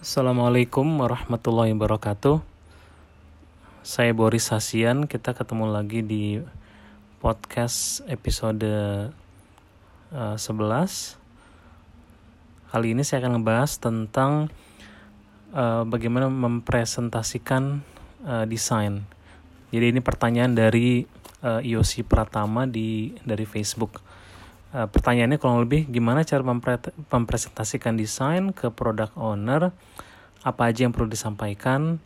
Assalamualaikum warahmatullahi wabarakatuh. Saya Boris Hasian, kita ketemu lagi di podcast episode uh, 11. Kali ini saya akan ngebahas tentang uh, bagaimana mempresentasikan uh, desain. Jadi ini pertanyaan dari uh, Yosi Pratama di dari Facebook. Uh, pertanyaannya kurang lebih gimana cara mempre mempresentasikan desain ke product owner, apa aja yang perlu disampaikan,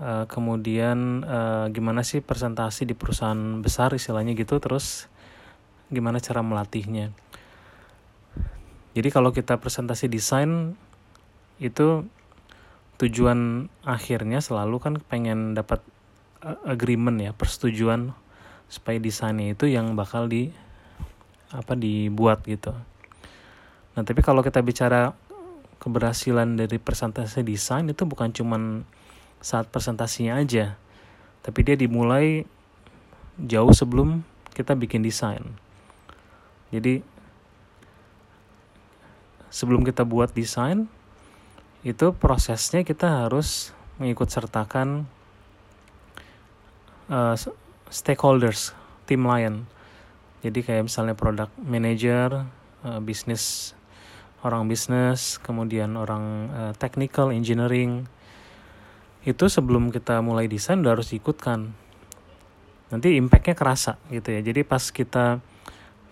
uh, kemudian uh, gimana sih presentasi di perusahaan besar istilahnya gitu, terus gimana cara melatihnya. Jadi kalau kita presentasi desain itu tujuan akhirnya selalu kan pengen dapat agreement ya, persetujuan supaya desainnya itu yang bakal di apa dibuat gitu. Nah, tapi kalau kita bicara keberhasilan dari presentasi desain itu bukan cuman saat presentasinya aja, tapi dia dimulai jauh sebelum kita bikin desain. Jadi sebelum kita buat desain itu prosesnya kita harus mengikut sertakan uh, stakeholders, tim lain jadi kayak misalnya produk manager uh, bisnis orang bisnis kemudian orang uh, technical engineering. Itu sebelum kita mulai desain udah harus diikutkan. Nanti impactnya kerasa gitu ya. Jadi pas kita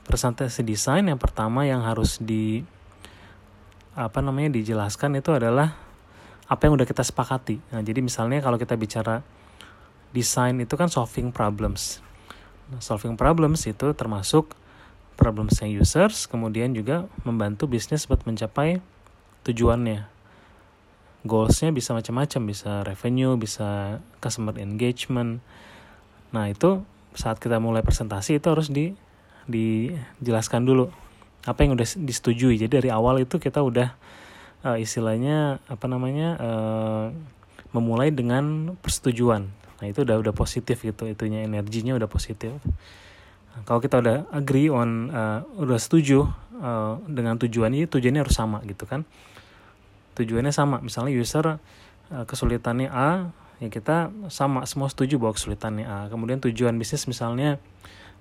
presentasi desain yang pertama yang harus di apa namanya dijelaskan itu adalah apa yang udah kita sepakati. Nah jadi misalnya kalau kita bicara desain itu kan solving problems Nah, solving problems itu termasuk problemsnya users, kemudian juga membantu bisnis buat mencapai tujuannya. Goalsnya bisa macam-macam, bisa revenue, bisa customer engagement. Nah itu saat kita mulai presentasi itu harus di dijelaskan dulu apa yang udah disetujui. Jadi dari awal itu kita udah uh, istilahnya apa namanya uh, memulai dengan persetujuan nah itu udah udah positif gitu itunya energinya udah positif. Kalau kita udah agree on uh, udah setuju uh, dengan tujuan ini tujuannya harus sama gitu kan. Tujuannya sama misalnya user uh, kesulitannya A ya kita sama semua setuju bahwa kesulitannya A. Kemudian tujuan bisnis misalnya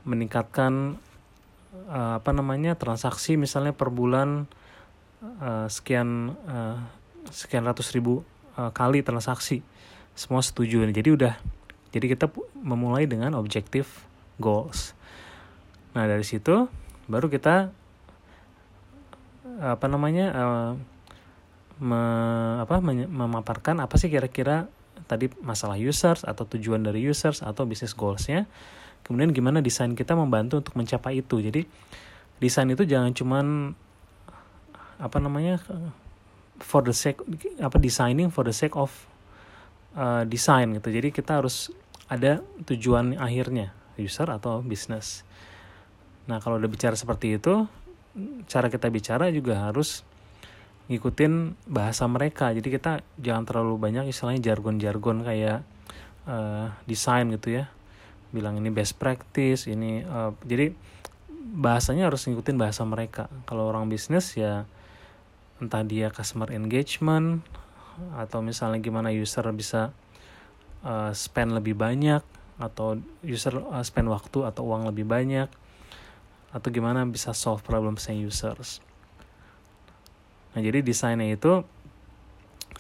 meningkatkan uh, apa namanya transaksi misalnya per bulan uh, sekian uh, sekian ratus ribu uh, kali transaksi semua setuju jadi udah jadi kita memulai dengan objektif goals. Nah dari situ baru kita apa namanya uh, me, apa memaparkan apa sih kira-kira tadi masalah users atau tujuan dari users atau bisnis goalsnya. Kemudian gimana desain kita membantu untuk mencapai itu. Jadi desain itu jangan cuman apa namanya for the sake apa designing for the sake of uh, desain gitu. Jadi kita harus ada tujuan akhirnya user atau bisnis nah kalau udah bicara seperti itu cara kita bicara juga harus ngikutin bahasa mereka. Jadi kita jangan terlalu banyak istilahnya jargon-jargon kayak uh, desain gitu ya. Bilang ini best practice ini uh, jadi bahasanya harus ngikutin bahasa mereka. Kalau orang bisnis ya entah dia customer engagement atau misalnya gimana user bisa uh, spend lebih banyak atau user uh, spend waktu atau uang lebih banyak atau gimana bisa solve problemsnya users. Nah jadi desainnya itu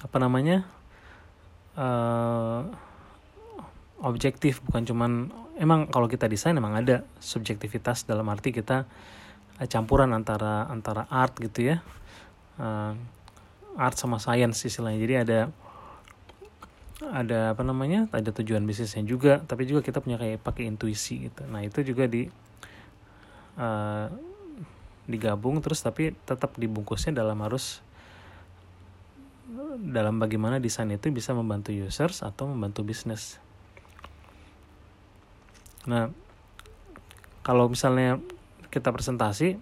apa namanya uh, objektif bukan cuman emang kalau kita desain emang ada subjektivitas dalam arti kita campuran antara antara art gitu ya art sama science istilahnya. Jadi ada ada apa namanya? Ada tujuan bisnisnya juga tapi juga kita punya kayak pakai intuisi gitu. Nah itu juga di uh, digabung terus tapi tetap dibungkusnya dalam harus dalam bagaimana desain itu bisa membantu users atau membantu bisnis. Nah kalau misalnya kita presentasi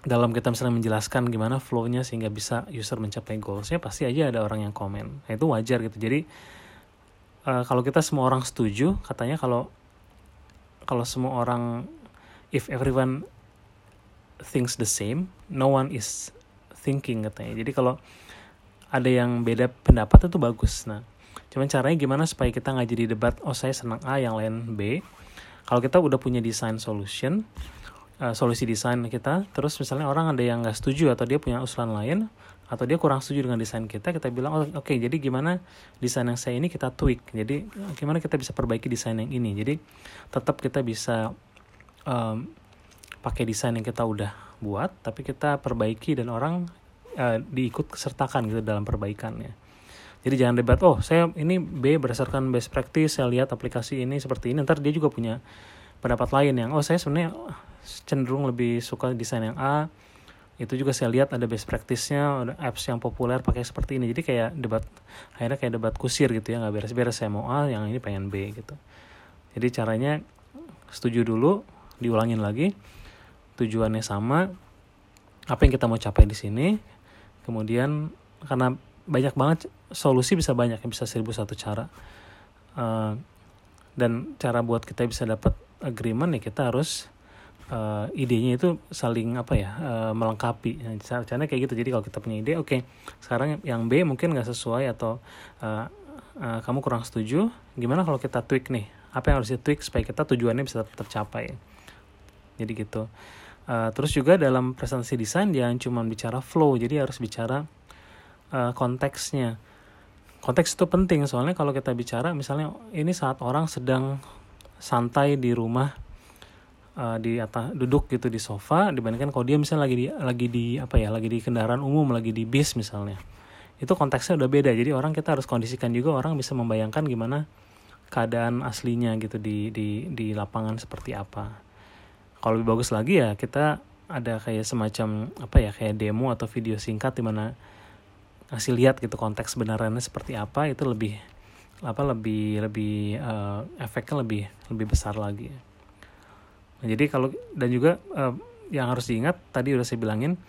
dalam kita misalnya menjelaskan gimana flow-nya sehingga bisa user mencapai goals-nya pasti aja ada orang yang komen. Nah, itu wajar gitu. Jadi uh, kalau kita semua orang setuju, katanya kalau kalau semua orang if everyone thinks the same, no one is thinking katanya jadi kalau ada yang beda pendapat itu bagus nah cuman caranya gimana supaya kita nggak jadi debat oh saya senang A yang lain B kalau kita udah punya design solution uh, solusi desain kita. Terus misalnya orang ada yang nggak setuju atau dia punya usulan lain atau dia kurang setuju dengan desain kita kita bilang oh, oke okay, jadi gimana desain yang saya ini kita tweak. Jadi gimana kita bisa perbaiki desain yang ini? Jadi tetap kita bisa um, pakai desain yang kita udah buat tapi kita perbaiki dan orang uh, diikut sertakan gitu dalam perbaikannya. Jadi jangan debat oh saya ini B berdasarkan best practice saya lihat aplikasi ini seperti ini. Ntar dia juga punya pendapat lain yang oh saya sebenarnya cenderung lebih suka desain yang A. Itu juga saya lihat ada best practice-nya ada apps yang populer pakai seperti ini. Jadi kayak debat akhirnya kayak debat kusir gitu ya nggak beres-beres saya mau A yang ini pengen B gitu. Jadi caranya setuju dulu diulangin lagi tujuannya sama apa yang kita mau capai di sini. Kemudian karena banyak banget solusi bisa banyak bisa seribu satu cara. Uh, dan cara buat kita bisa dapat agreement ya kita harus uh, idenya itu saling apa ya uh, melengkapi. Nah, caranya kayak gitu. Jadi kalau kita punya ide oke okay, sekarang yang B mungkin nggak sesuai atau uh, uh, kamu kurang setuju gimana kalau kita tweak nih? Apa yang harus di tweak supaya kita tujuannya bisa tercapai? Jadi gitu. Uh, terus juga dalam presentasi desain jangan cuma bicara flow. Jadi harus bicara uh, konteksnya. Konteks itu penting. Soalnya kalau kita bicara misalnya ini saat orang sedang santai di rumah uh, di atas duduk gitu di sofa dibandingkan kalau dia misalnya lagi di lagi di apa ya lagi di kendaraan umum lagi di bis misalnya. Itu konteksnya udah beda. Jadi orang kita harus kondisikan juga orang bisa membayangkan gimana keadaan aslinya gitu di di di lapangan seperti apa. Kalau lebih bagus lagi ya kita ada kayak semacam apa ya kayak demo atau video singkat di mana ngasih lihat gitu konteks sebenarnya seperti apa itu lebih apa lebih lebih uh, efeknya lebih lebih besar lagi. Nah, jadi kalau dan juga uh, yang harus diingat tadi udah saya bilangin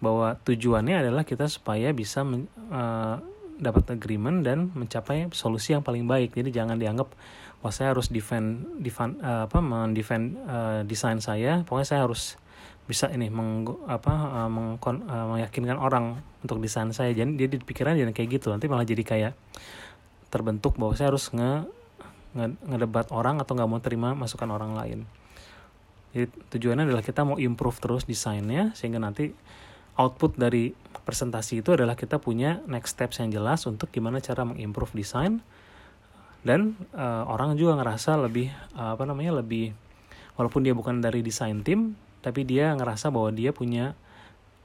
bahwa tujuannya adalah kita supaya bisa men, uh, dapat agreement dan mencapai solusi yang paling baik. Jadi jangan dianggap wah saya harus defend defend uh, apa mendefend uh, desain saya. Pokoknya saya harus bisa ini meng, apa uh, mengkon, uh, meyakinkan orang untuk desain saya. Jadi dia pikiran jangan kayak gitu. Nanti malah jadi kayak terbentuk bahwa saya harus nge ngedebat orang atau nggak mau terima masukan orang lain. Jadi tujuannya adalah kita mau improve terus desainnya sehingga nanti output dari presentasi itu adalah kita punya next steps yang jelas untuk gimana cara mengimprove desain. Dan uh, orang juga ngerasa lebih uh, apa namanya lebih walaupun dia bukan dari desain tim tapi dia ngerasa bahwa dia punya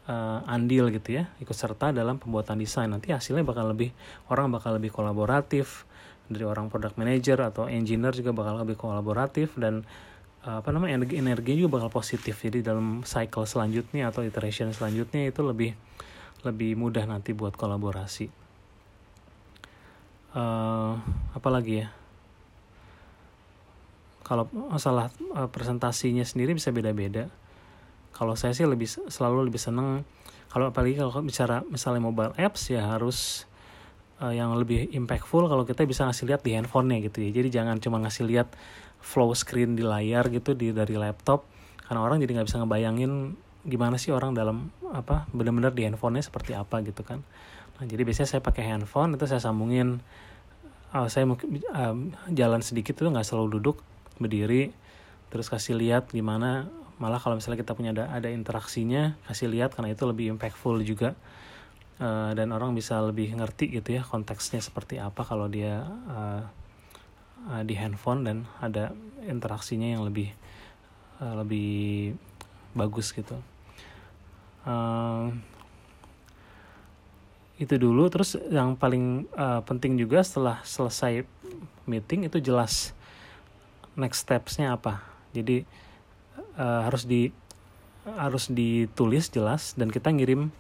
uh, andil gitu ya ikut serta dalam pembuatan desain. Nanti hasilnya bakal lebih orang bakal lebih kolaboratif dari orang product manager atau engineer juga bakal lebih kolaboratif dan apa namanya energi energi juga bakal positif. Jadi dalam cycle selanjutnya atau iteration selanjutnya itu lebih lebih mudah nanti buat kolaborasi. Uh, apa lagi ya? Kalau masalah uh, presentasinya sendiri bisa beda-beda. Kalau saya sih lebih selalu lebih seneng kalau apalagi kalau bicara misalnya mobile apps ya harus uh, yang lebih impactful kalau kita bisa ngasih lihat di handphonenya gitu ya. Jadi jangan cuma ngasih lihat flow screen di layar gitu di dari laptop. Karena orang jadi nggak bisa ngebayangin gimana sih orang dalam apa benar-benar di handphonenya seperti apa gitu kan. Nah jadi biasanya saya pakai handphone itu saya sambungin. Oh, saya mungkin um, jalan sedikit tuh nggak selalu duduk berdiri terus kasih lihat gimana. Malah kalau misalnya kita punya ada ada interaksinya kasih lihat karena itu lebih impactful juga. Uh, dan orang bisa lebih ngerti gitu ya konteksnya seperti apa kalau dia uh, uh, di handphone dan ada interaksinya yang lebih uh, lebih bagus gitu. Uh, itu dulu. Terus yang paling uh, penting juga setelah selesai meeting itu jelas next stepsnya apa. Jadi uh, harus di harus ditulis jelas dan kita ngirim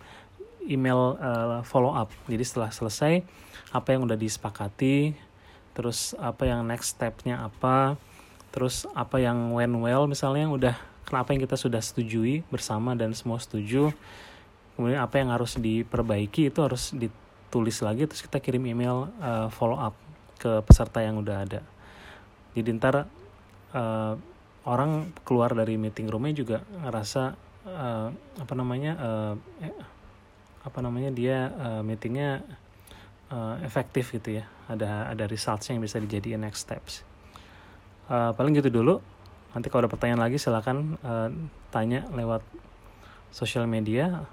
email uh, follow up. Jadi setelah selesai apa yang udah disepakati terus apa yang next stepnya apa? Terus apa yang went well misalnya yang udah kenapa yang kita sudah setujui bersama dan semua setuju? Kemudian apa yang harus diperbaiki itu harus ditulis lagi terus kita kirim email uh, follow up ke peserta yang udah ada. Jadi ntar uh, orang keluar dari meeting roomnya juga ngerasa uh, apa namanya uh, apa namanya dia uh, meetingnya uh, efektif gitu ya ada ada resultsnya yang bisa dijadikan next steps. Uh, paling gitu dulu. Nanti kalau ada pertanyaan lagi silakan uh, tanya lewat sosial media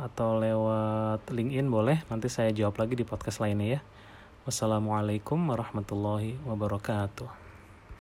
atau lewat LinkedIn boleh. Nanti saya jawab lagi di podcast lainnya ya. Wassalamualaikum warahmatullahi wabarakatuh